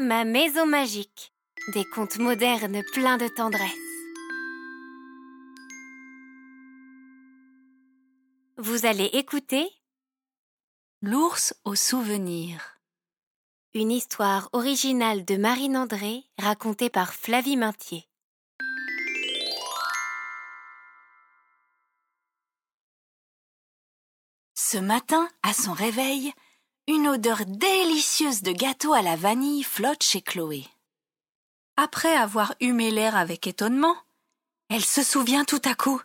Ma maison magique. Des contes modernes pleins de tendresse. Vous allez écouter L'ours au souvenir. une histoire originale de Marine André racontée par Flavie Maintier. Ce matin, à son réveil, une odeur délicieuse de gâteau à la vanille flotte chez Chloé. Après avoir humé l'air avec étonnement, elle se souvient tout à coup.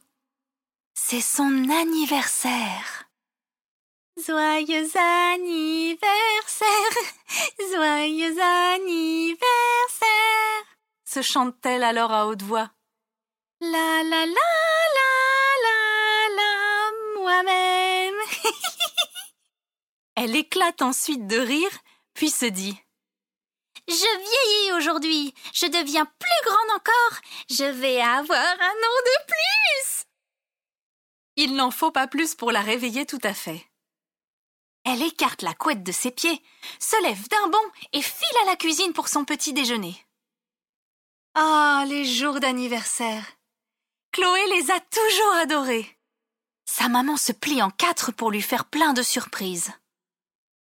C'est son anniversaire. Joyeux anniversaire, joyeux anniversaire, se chante-t-elle alors à haute voix. La la la la la la, moi-même. Elle éclate ensuite de rire, puis se dit Je vieillis aujourd'hui, je deviens plus grande encore, je vais avoir un an de plus. Il n'en faut pas plus pour la réveiller tout à fait. Elle écarte la couette de ses pieds, se lève d'un bond et file à la cuisine pour son petit déjeuner. Ah, les jours d'anniversaire. Chloé les a toujours adorés. Sa maman se plie en quatre pour lui faire plein de surprises.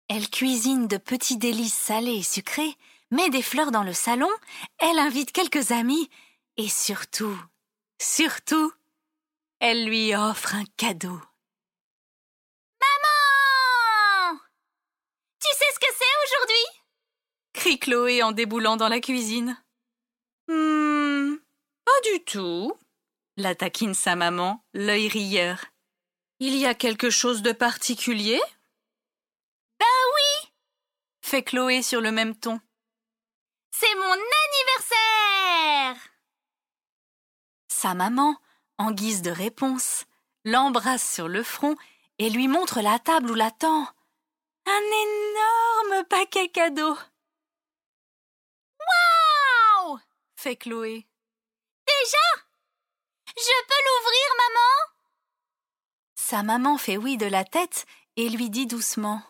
Elle cuisine de petits délices salés et sucrés, met des fleurs dans le salon, elle invite quelques amis et surtout, surtout, elle lui offre un cadeau. Maman Tu sais ce que c'est aujourd'hui? crie Chloé en déboulant dans la cuisine. Hmm, pas du tout, la taquine sa maman, l'œil rieur. Il y a quelque chose de particulier? Fait Chloé sur le même ton. C'est mon anniversaire Sa maman, en guise de réponse, l'embrasse sur le front et lui montre la table où l'attend un énorme paquet cadeau. Waouh fait Chloé. Déjà? Je peux l'ouvrir, maman? Sa maman fait oui de la tête et lui dit doucement.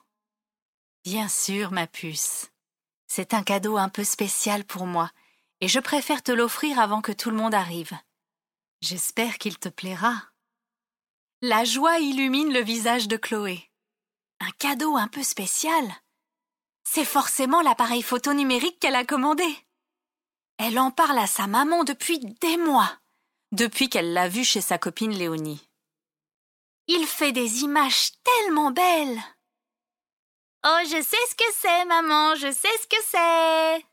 Bien sûr, ma puce. C'est un cadeau un peu spécial pour moi, et je préfère te l'offrir avant que tout le monde arrive. J'espère qu'il te plaira. La joie illumine le visage de Chloé. Un cadeau un peu spécial. C'est forcément l'appareil photo numérique qu'elle a commandé. Elle en parle à sa maman depuis des mois, depuis qu'elle l'a vu chez sa copine Léonie. Il fait des images tellement belles. Oh, je sais ce que c'est, maman, je sais ce que c'est.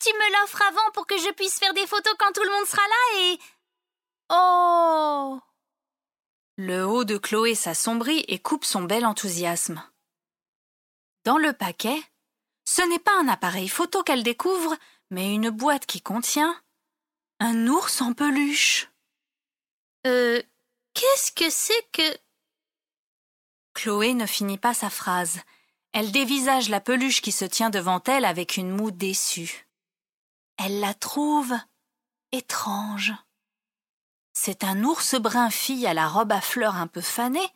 Tu me l'offres avant pour que je puisse faire des photos quand tout le monde sera là et. Oh Le haut de Chloé s'assombrit et coupe son bel enthousiasme. Dans le paquet, ce n'est pas un appareil photo qu'elle découvre, mais une boîte qui contient un ours en peluche. Euh, qu'est-ce que c'est que. Chloé ne finit pas sa phrase. Elle dévisage la peluche qui se tient devant elle avec une moue déçue. Elle la trouve étrange. C'est un ours brun fille à la robe à fleurs un peu fanée,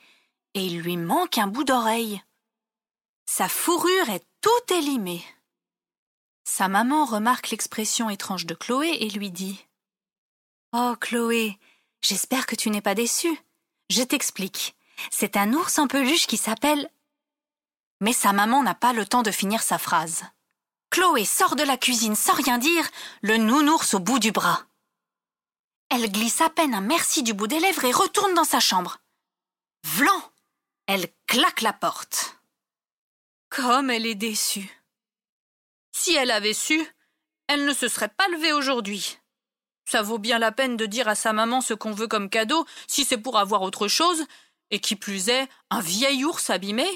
et il lui manque un bout d'oreille. Sa fourrure est tout élimée. Sa maman remarque l'expression étrange de Chloé et lui dit Oh, Chloé, j'espère que tu n'es pas déçue. Je t'explique. C'est un ours en peluche qui s'appelle. Mais sa maman n'a pas le temps de finir sa phrase. Chloé sort de la cuisine sans rien dire, le nounours au bout du bras. Elle glisse à peine un merci du bout des lèvres et retourne dans sa chambre. Vlan Elle claque la porte. Comme elle est déçue. Si elle avait su, elle ne se serait pas levée aujourd'hui. Ça vaut bien la peine de dire à sa maman ce qu'on veut comme cadeau si c'est pour avoir autre chose, et qui plus est, un vieil ours abîmé.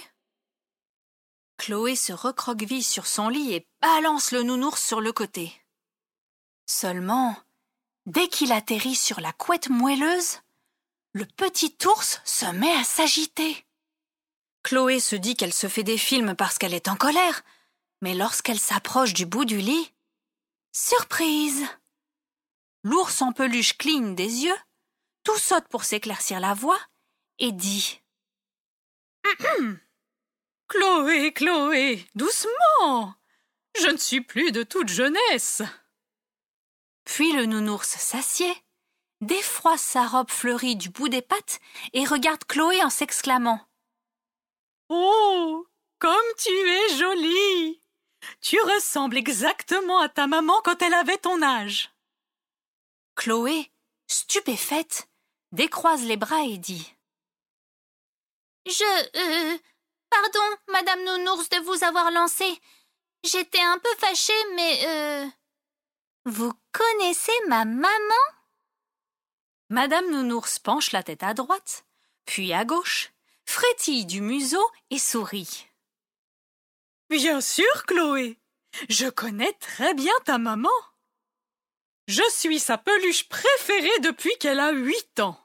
Chloé se recroqueville sur son lit et balance le nounours sur le côté. Seulement, dès qu'il atterrit sur la couette moelleuse, le petit ours se met à s'agiter. Chloé se dit qu'elle se fait des films parce qu'elle est en colère, mais lorsqu'elle s'approche du bout du lit, surprise! L'ours en peluche cligne des yeux, tout saute pour s'éclaircir la voix et dit Chloé, Chloé, doucement je ne suis plus de toute jeunesse. Puis le nounours s'assied, défroisse sa robe fleurie du bout des pattes et regarde Chloé en s'exclamant. Oh. Comme tu es jolie. Tu ressembles exactement à ta maman quand elle avait ton âge. Chloé, stupéfaite, décroise les bras et dit. Je. Euh, pardon, Madame Nounours, de vous avoir lancé. J'étais un peu fâchée, mais. Euh, vous connaissez ma maman? Madame Nounours penche la tête à droite, puis à gauche, frétille du museau et sourit. Bien sûr, Chloé. Je connais très bien ta maman. Je suis sa peluche préférée depuis qu'elle a huit ans.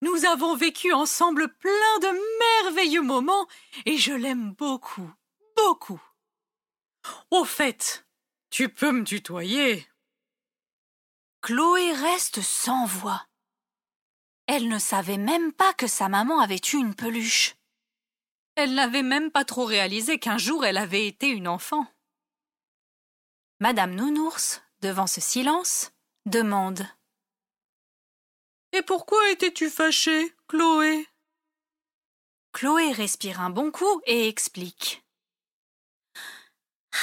Nous avons vécu ensemble plein de merveilleux moments et je l'aime beaucoup, beaucoup. Au fait, tu peux me tutoyer. Chloé reste sans voix. Elle ne savait même pas que sa maman avait eu une peluche. Elle n'avait même pas trop réalisé qu'un jour elle avait été une enfant. Madame Nounours, devant ce silence, demande. Et pourquoi étais-tu fâchée, Chloé? Chloé respire un bon coup et explique.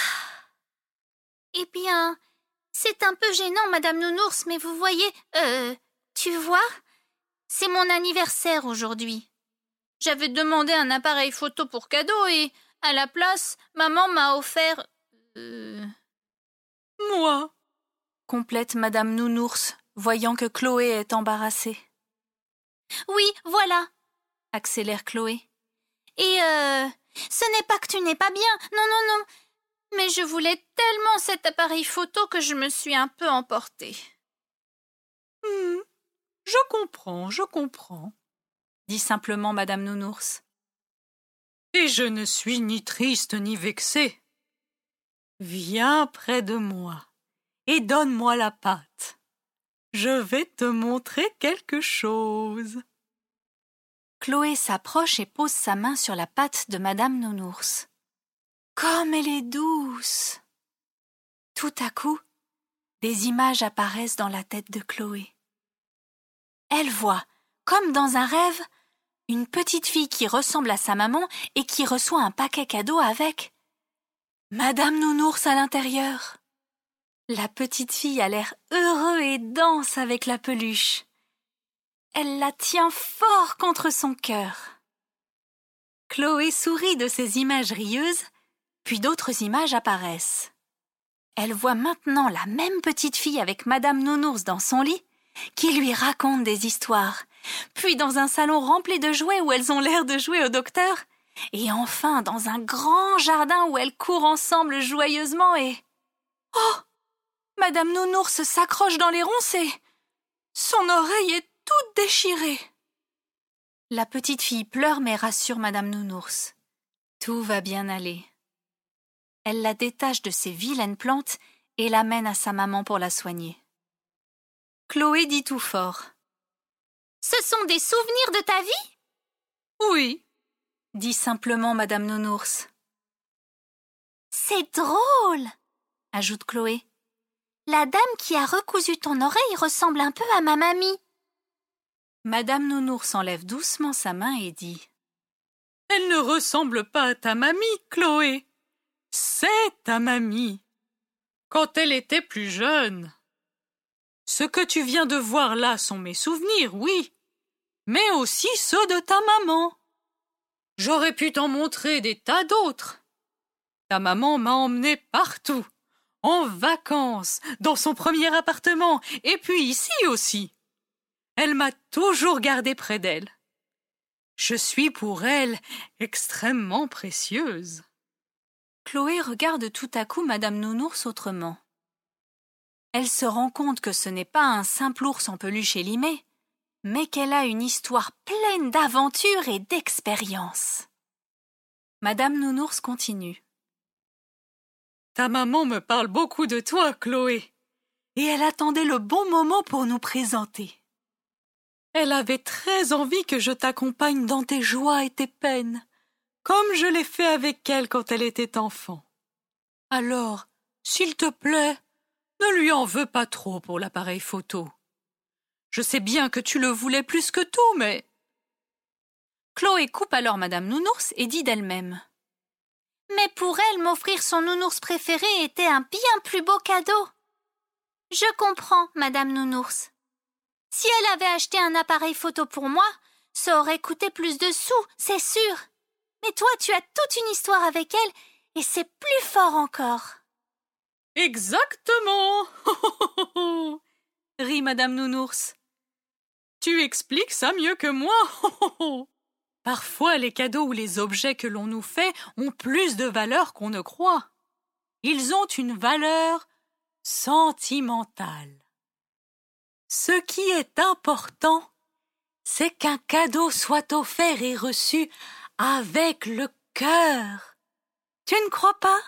Eh bien, c'est un peu gênant, Madame Nounours, mais vous voyez, euh, tu vois, c'est mon anniversaire aujourd'hui. J'avais demandé un appareil photo pour cadeau et, à la place, maman m'a offert. Euh... Moi complète Madame Nounours, voyant que Chloé est embarrassée. Oui, voilà accélère Chloé. Et euh. Ce n'est pas que tu n'es pas bien, non, non, non, mais je voulais tellement cet appareil photo que je me suis un peu emportée. Hmm, je comprends, je comprends, dit simplement madame Nounours. Et je ne suis ni triste ni vexée. Viens près de moi et donne-moi la pâte. Je vais te montrer quelque chose. Chloé s'approche et pose sa main sur la patte de madame Nounours. Comme elle est douce. Tout à coup, des images apparaissent dans la tête de Chloé. Elle voit, comme dans un rêve, une petite fille qui ressemble à sa maman et qui reçoit un paquet cadeau avec Madame Nounours à l'intérieur. La petite fille a l'air heureux et danse avec la peluche. Elle la tient fort contre son cœur. Chloé sourit de ces images rieuses puis d'autres images apparaissent. Elle voit maintenant la même petite fille avec Madame Nounours dans son lit, qui lui raconte des histoires, puis dans un salon rempli de jouets où elles ont l'air de jouer au docteur, et enfin dans un grand jardin où elles courent ensemble joyeusement et... Oh Madame Nounours s'accroche dans les ronces et... Son oreille est toute déchirée. La petite fille pleure mais rassure Madame Nounours. Tout va bien aller elle la détache de ses vilaines plantes et l'amène à sa maman pour la soigner. Chloé dit tout fort. Ce sont des souvenirs de ta vie? Oui, dit simplement Madame Nounours. C'est drôle, ajoute Chloé. La dame qui a recousu ton oreille ressemble un peu à ma mamie. Madame Nounours enlève doucement sa main et dit. Elle ne ressemble pas à ta mamie, Chloé. C'est ta mamie. Quand elle était plus jeune. Ce que tu viens de voir là sont mes souvenirs, oui, mais aussi ceux de ta maman. J'aurais pu t'en montrer des tas d'autres. Ta maman m'a emmené partout, en vacances, dans son premier appartement, et puis ici aussi. Elle m'a toujours gardé près d'elle. Je suis pour elle extrêmement précieuse. Chloé regarde tout à coup Madame Nounours autrement. Elle se rend compte que ce n'est pas un simple ours en peluche élimé, mais qu'elle a une histoire pleine d'aventures et d'expériences. Madame Nounours continue. Ta maman me parle beaucoup de toi, Chloé, et elle attendait le bon moment pour nous présenter. Elle avait très envie que je t'accompagne dans tes joies et tes peines, comme je l'ai fait avec elle quand elle était enfant. Alors, s'il te plaît, ne lui en veux pas trop pour l'appareil photo. Je sais bien que tu le voulais plus que tout, mais. Chloé coupe alors Madame Nounours et dit d'elle-même. Mais pour elle, m'offrir son nounours préféré était un bien plus beau cadeau. Je comprends, Madame Nounours. Si elle avait acheté un appareil photo pour moi, ça aurait coûté plus de sous, c'est sûr. Mais toi, tu as toute une histoire avec elle, et c'est plus fort encore. Exactement. rit Madame Nounours. Tu expliques ça mieux que moi. Parfois, les cadeaux ou les objets que l'on nous fait ont plus de valeur qu'on ne croit. Ils ont une valeur sentimentale. Ce qui est important, c'est qu'un cadeau soit offert et reçu avec le cœur. Tu ne crois pas?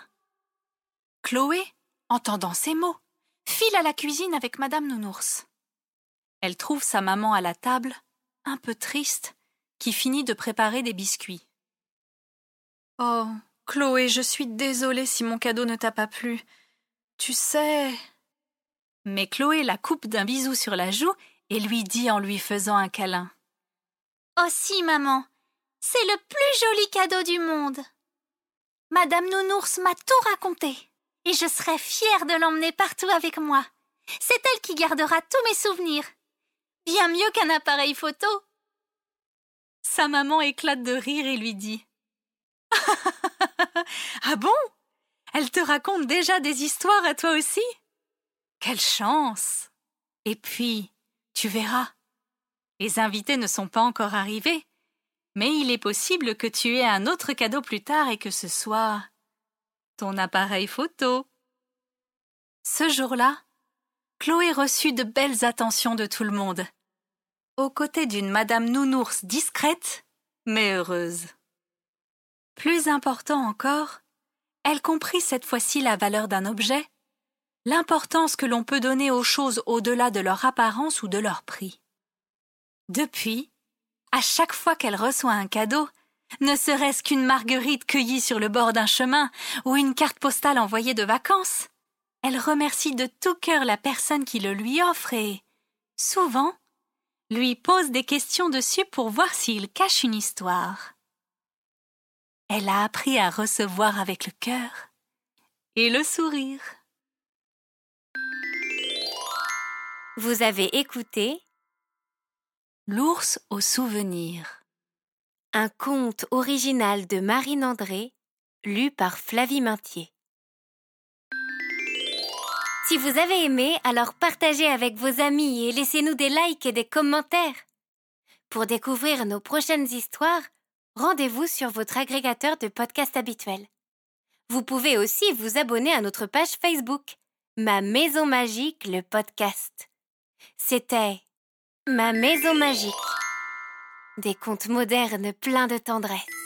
Chloé, entendant ces mots, file à la cuisine avec Madame Nounours. Elle trouve sa maman à la table, un peu triste, qui finit de préparer des biscuits. Oh, Chloé, je suis désolée si mon cadeau ne t'a pas plu. Tu sais. Mais Chloé la coupe d'un bisou sur la joue et lui dit en lui faisant un câlin. Oh si, maman, c'est le plus joli cadeau du monde. Madame Nounours m'a tout raconté, et je serai fière de l'emmener partout avec moi. C'est elle qui gardera tous mes souvenirs. Bien mieux qu'un appareil photo. Sa maman éclate de rire et lui dit Ah bon? Elle te raconte déjà des histoires à toi aussi? Quelle chance Et puis, tu verras, les invités ne sont pas encore arrivés, mais il est possible que tu aies un autre cadeau plus tard et que ce soit ton appareil photo. Ce jour-là, Chloé reçut de belles attentions de tout le monde, aux côtés d'une Madame Nounours discrète, mais heureuse. Plus important encore, elle comprit cette fois-ci la valeur d'un objet, l'importance que l'on peut donner aux choses au-delà de leur apparence ou de leur prix. Depuis, à chaque fois qu'elle reçoit un cadeau, ne serait-ce qu'une marguerite cueillie sur le bord d'un chemin ou une carte postale envoyée de vacances, elle remercie de tout cœur la personne qui le lui offre et, souvent, lui pose des questions dessus pour voir s'il cache une histoire. Elle a appris à recevoir avec le cœur et le sourire. Vous avez écouté L'ours au souvenir. Un conte original de Marine André, lu par Flavie Maintier. Si vous avez aimé, alors partagez avec vos amis et laissez-nous des likes et des commentaires. Pour découvrir nos prochaines histoires, rendez-vous sur votre agrégateur de podcasts habituel. Vous pouvez aussi vous abonner à notre page Facebook, Ma Maison Magique, le podcast. C'était Ma maison magique. Des contes modernes pleins de tendresse.